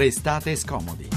Restate scomodi.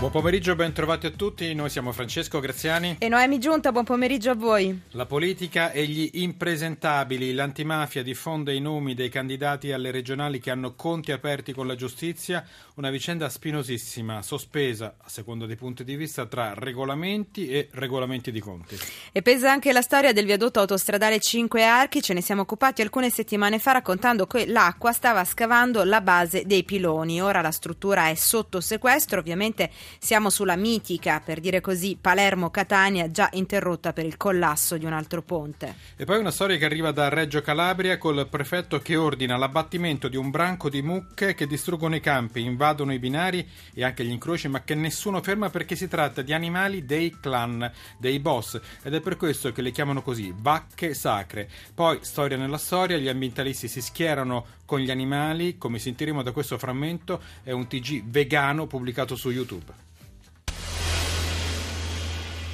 Buon pomeriggio, ben trovati a tutti. Noi siamo Francesco Graziani e Noemi Giunta. Buon pomeriggio a voi. La politica e gli impresentabili. L'antimafia diffonde i nomi dei candidati alle regionali che hanno conti aperti con la giustizia. Una vicenda spinosissima, sospesa, a seconda dei punti di vista, tra regolamenti e regolamenti di conti. E pesa anche la storia del viadotto autostradale 5 Archi. Ce ne siamo occupati alcune settimane fa raccontando che l'acqua stava scavando la base dei piloni. Ora la struttura è sotto sequestro, ovviamente siamo sulla mitica, per dire così, Palermo-Catania, già interrotta per il collasso di un altro ponte. E poi una storia che arriva da Reggio Calabria col prefetto che ordina l'abbattimento di un branco di mucche che distruggono i campi, invadono i binari e anche gli incroci, ma che nessuno ferma perché si tratta di animali dei clan, dei boss, ed è per questo che le chiamano così, vacche sacre. Poi, storia nella storia, gli ambientalisti si schierano con gli animali, come sentiremo da questo frammento, è un TG vegano pubblicato su YouTube.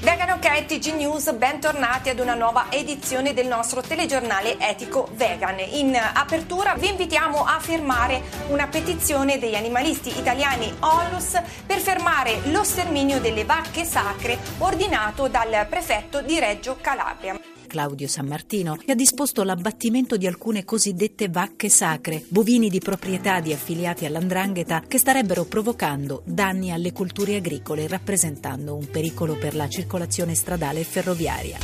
Vegano ok TG News, bentornati ad una nuova edizione del nostro telegiornale etico vegan. In apertura vi invitiamo a firmare una petizione degli animalisti italiani Onlus per fermare lo sterminio delle vacche sacre ordinato dal prefetto di Reggio Calabria. Claudio San Martino, che ha disposto l'abbattimento di alcune cosiddette vacche sacre, bovini di proprietà di affiliati all'andrangheta che starebbero provocando danni alle culture agricole, rappresentando un pericolo per la circolazione stradale e ferroviaria.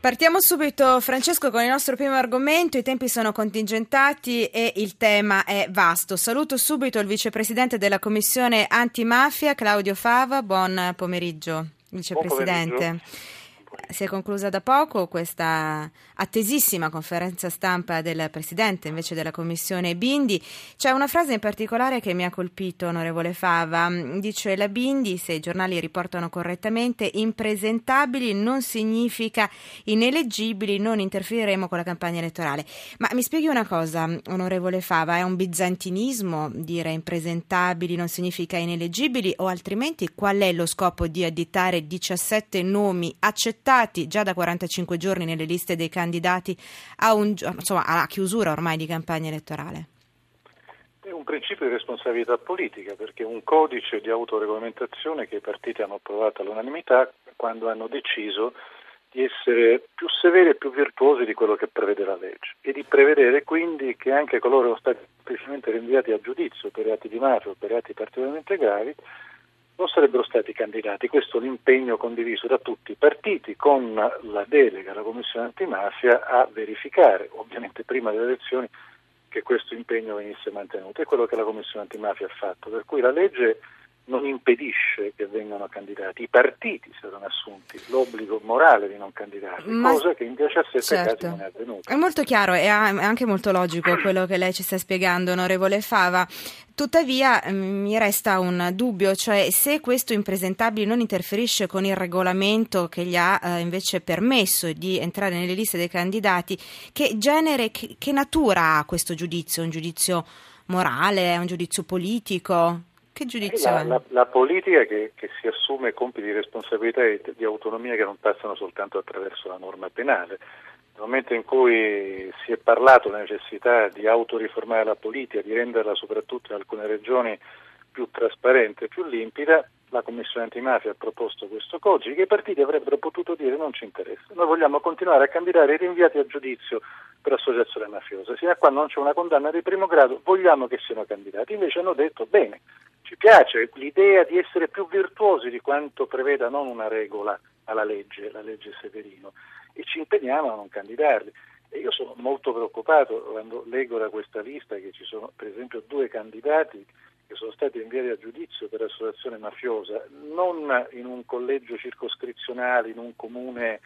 Partiamo subito, Francesco, con il nostro primo argomento. I tempi sono contingentati e il tema è vasto. Saluto subito il vicepresidente della Commissione Antimafia, Claudio Fava. Buon pomeriggio vicepresidente. Si è conclusa da poco questa attesissima conferenza stampa del Presidente invece della Commissione Bindi. C'è una frase in particolare che mi ha colpito, onorevole Fava. Dice la Bindi, se i giornali riportano correttamente, impresentabili non significa ineleggibili, non interferiremo con la campagna elettorale. Ma mi spieghi una cosa, onorevole Fava, è un bizantinismo dire impresentabili non significa ineleggibili o altrimenti qual è lo scopo di additare 17 nomi accettati già da 45 giorni nelle liste dei candidati? a un, insomma, alla chiusura ormai di campagna elettorale? È un principio di responsabilità politica perché un codice di autoregolamentazione che i partiti hanno approvato all'unanimità quando hanno deciso di essere più severi e più virtuosi di quello che prevede la legge e di prevedere quindi che anche coloro che sono stati semplicemente rinviati a giudizio per reati di mafia o per reati particolarmente gravi non sarebbero stati candidati. Questo è l'impegno condiviso da tutti i partiti con la delega alla Commissione antimafia a verificare, ovviamente prima delle elezioni, che questo impegno venisse mantenuto. È quello che la Commissione antimafia ha fatto, per cui la legge non impedisce che vengano candidati, i partiti si erano assunti l'obbligo morale di non candidarli, Ma... cosa che in 17 certo. casi non è avvenuta. È molto chiaro e anche molto logico quello che lei ci sta spiegando, onorevole Fava. Tuttavia mm, mi resta un dubbio, cioè se questo impresentabile non interferisce con il regolamento che gli ha eh, invece permesso di entrare nelle liste dei candidati, che genere, che, che natura ha questo giudizio? Un giudizio morale, un giudizio politico? Che giudizio la, la, la, politica che, che, si assume compiti di responsabilità e di autonomia che non passano soltanto attraverso la norma penale. Nel momento in cui si è parlato della necessità di autoriformare la politica, di renderla soprattutto in alcune regioni più trasparente più limpida, la Commissione antimafia ha proposto questo codice che i partiti avrebbero potuto dire non ci interessa. Noi vogliamo continuare a candidare i rinviati a giudizio per associazione mafiosa. Fino a quando non c'è una condanna di primo grado vogliamo che siano candidati. Invece hanno detto bene, ci piace l'idea di essere più virtuosi di quanto preveda non una regola alla legge, la legge Severino, e ci impegniamo a non candidarli. E io sono molto preoccupato quando leggo da questa lista che ci sono per esempio due candidati che sono stati inviati a giudizio per associazione mafiosa, non in un collegio circoscrizionale, in un comune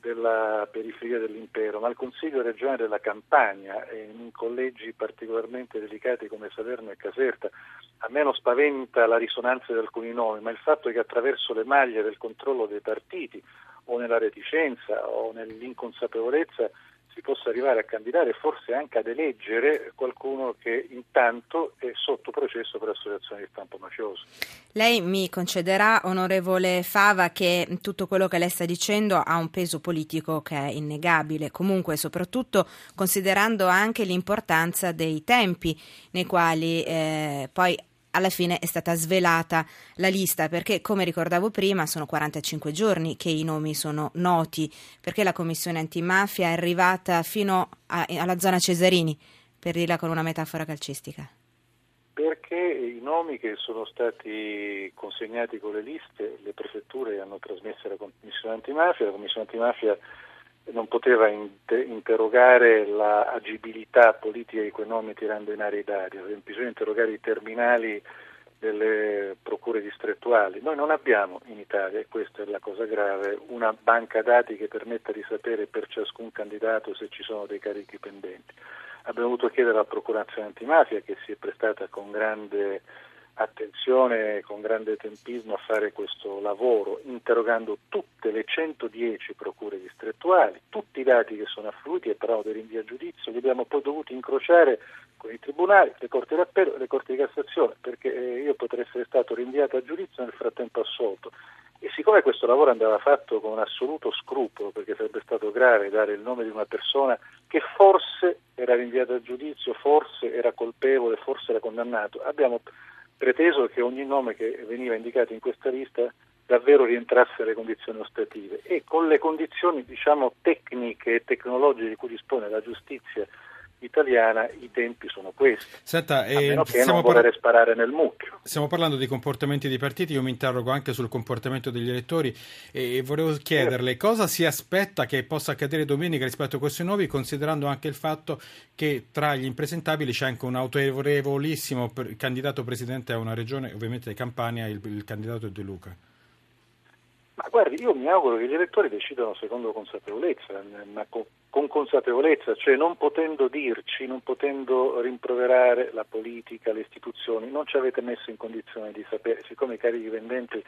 della periferia dell'impero, ma al Consiglio regionale della Campania in collegi particolarmente delicati come Salerno e Caserta. A me non spaventa la risonanza di alcuni nomi, ma il fatto che attraverso le maglie del controllo dei partiti o nella reticenza o nell'inconsapevolezza si possa arrivare a candidare e forse anche ad eleggere qualcuno che intanto è sotto processo per associazione di stampo mafioso. Lei mi concederà, onorevole Fava, che tutto quello che lei sta dicendo ha un peso politico che è innegabile, comunque soprattutto considerando anche l'importanza dei tempi nei quali eh, poi alla fine è stata svelata la lista perché, come ricordavo prima, sono 45 giorni che i nomi sono noti, perché la Commissione antimafia è arrivata fino a, alla zona Cesarini, per dirla con una metafora calcistica. Perché i nomi che sono stati consegnati con le liste, le prefetture hanno trasmesso alla Commissione antimafia, la Commissione antimafia non poteva inter- interrogare l'agibilità politica quei nomi tirando in aria i dati, bisogna interrogare i terminali delle procure distrettuali. Noi non abbiamo in Italia, e questa è la cosa grave, una banca dati che permetta di sapere per ciascun candidato se ci sono dei carichi pendenti. Abbiamo dovuto chiedere alla Procura Nazionale Antimafia che si è prestata con grande attenzione con grande tempismo a fare questo lavoro, interrogando tutte le 110 procure distrettuali, tutti i dati che sono affluiti e però del rinvio a giudizio li abbiamo poi dovuti incrociare con i tribunali, le corti d'appello e le corti di Cassazione, perché eh, io potrei essere stato rinviato a giudizio nel frattempo assolto. E siccome questo lavoro andava fatto con assoluto scrupolo, perché sarebbe stato grave dare il nome di una persona che forse era rinviata a giudizio, forse era colpevole, forse era condannato, abbiamo preteso che ogni nome che veniva indicato in questa lista davvero rientrasse nelle condizioni ostative. E con le condizioni diciamo, tecniche e tecnologiche di cui dispone la giustizia italiana i tempi sono questi. Senta, eh, a meno che non par- volere sparare nel mucchio. Stiamo parlando di comportamenti di partiti, io mi interrogo anche sul comportamento degli elettori e volevo chiederle certo. cosa si aspetta che possa accadere domenica rispetto a questi nuovi, considerando anche il fatto che tra gli impresentabili c'è anche un autorevolissimo candidato presidente a una regione, ovviamente Campania, il, il candidato De Luca. Ma guardi, io mi auguro che gli elettori decidano secondo consapevolezza, ma con, con, consapevolezza, cioè non potendo dirci, non potendo rimproverare la politica, le istituzioni, non ci avete messo in condizione di sapere, siccome i carichi vendenti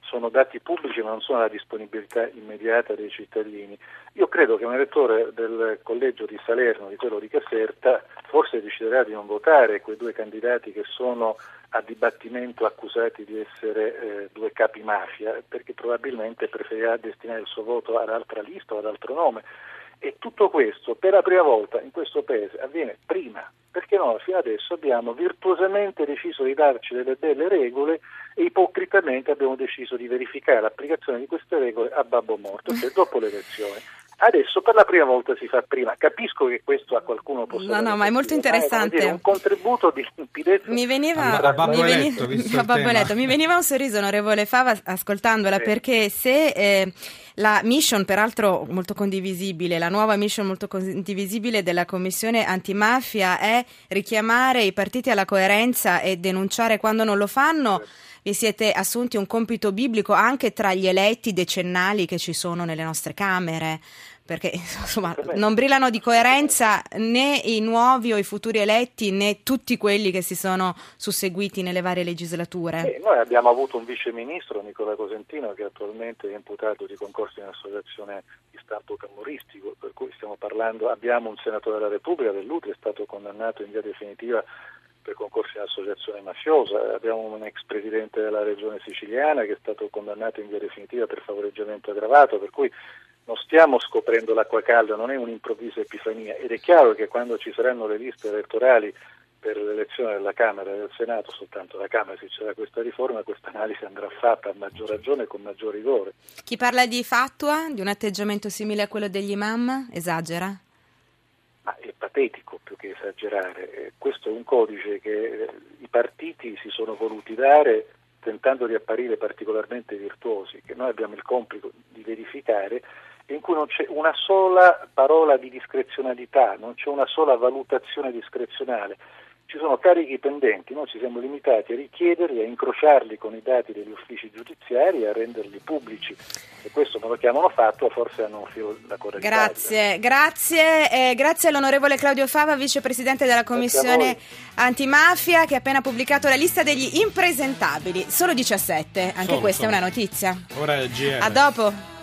sono dati pubblici ma non sono alla disponibilità immediata dei cittadini. Io credo che un elettore del collegio di Salerno, di quello di Caserta, forse deciderà di non votare quei due candidati che sono a dibattimento accusati di essere eh, due capi mafia, perché probabilmente preferirà destinare il suo voto ad altra lista o ad altro nome. E tutto questo per la prima volta in questo paese avviene prima, perché noi fino adesso abbiamo virtuosamente deciso di darci delle belle regole e ipocritamente abbiamo deciso di verificare l'applicazione di queste regole a babbo morto, cioè dopo le elezioni. Adesso per la prima volta si fa prima. Capisco che questo a qualcuno possa No, no, ma è molto interessante. È un contributo di limpidezza. Mi veniva, a, a mi, veniva, eletto, mi veniva un sorriso, onorevole Fava, ascoltandola, sì. perché se eh, la mission, peraltro molto condivisibile, la nuova mission molto condivisibile della Commissione antimafia è richiamare i partiti alla coerenza e denunciare quando non lo fanno. Sì vi siete assunti un compito biblico anche tra gli eletti decennali che ci sono nelle nostre Camere perché insomma non brillano di coerenza né i nuovi o i futuri eletti né tutti quelli che si sono susseguiti nelle varie legislature. Eh, noi abbiamo avuto un vice ministro, Nicola Cosentino, che attualmente è imputato di concorso in associazione di stampo camorristico, per cui stiamo parlando, abbiamo un senatore della Repubblica, Dell'Utri, è stato condannato in via definitiva per concorsi in associazione mafiosa, abbiamo un ex presidente della regione siciliana che è stato condannato in via definitiva per favoreggiamento aggravato, per cui non stiamo scoprendo l'acqua calda, non è un'improvvisa epifania ed è chiaro che quando ci saranno le liste elettorali per l'elezione della Camera e del Senato, soltanto la Camera se c'era questa riforma, questa analisi andrà fatta a maggior ragione e con maggior rigore. Chi parla di fatua, di un atteggiamento simile a quello degli imam, esagera? Patetico più che esagerare. Eh, questo è un codice che eh, i partiti si sono voluti dare tentando di apparire particolarmente virtuosi, che noi abbiamo il compito di verificare, in cui non c'è una sola parola di discrezionalità, non c'è una sola valutazione discrezionale ci sono carichi pendenti, noi ci siamo limitati a richiederli, a incrociarli con i dati degli uffici giudiziari e a renderli pubblici. E questo non lo chiamano fatto, forse hanno un filo da correre. Grazie, grazie, eh, grazie all'onorevole Claudio Fava, vicepresidente della Commissione Antimafia, che ha appena pubblicato la lista degli impresentabili. Solo 17, anche solo, questa solo. è una notizia. Ora è GR. A dopo.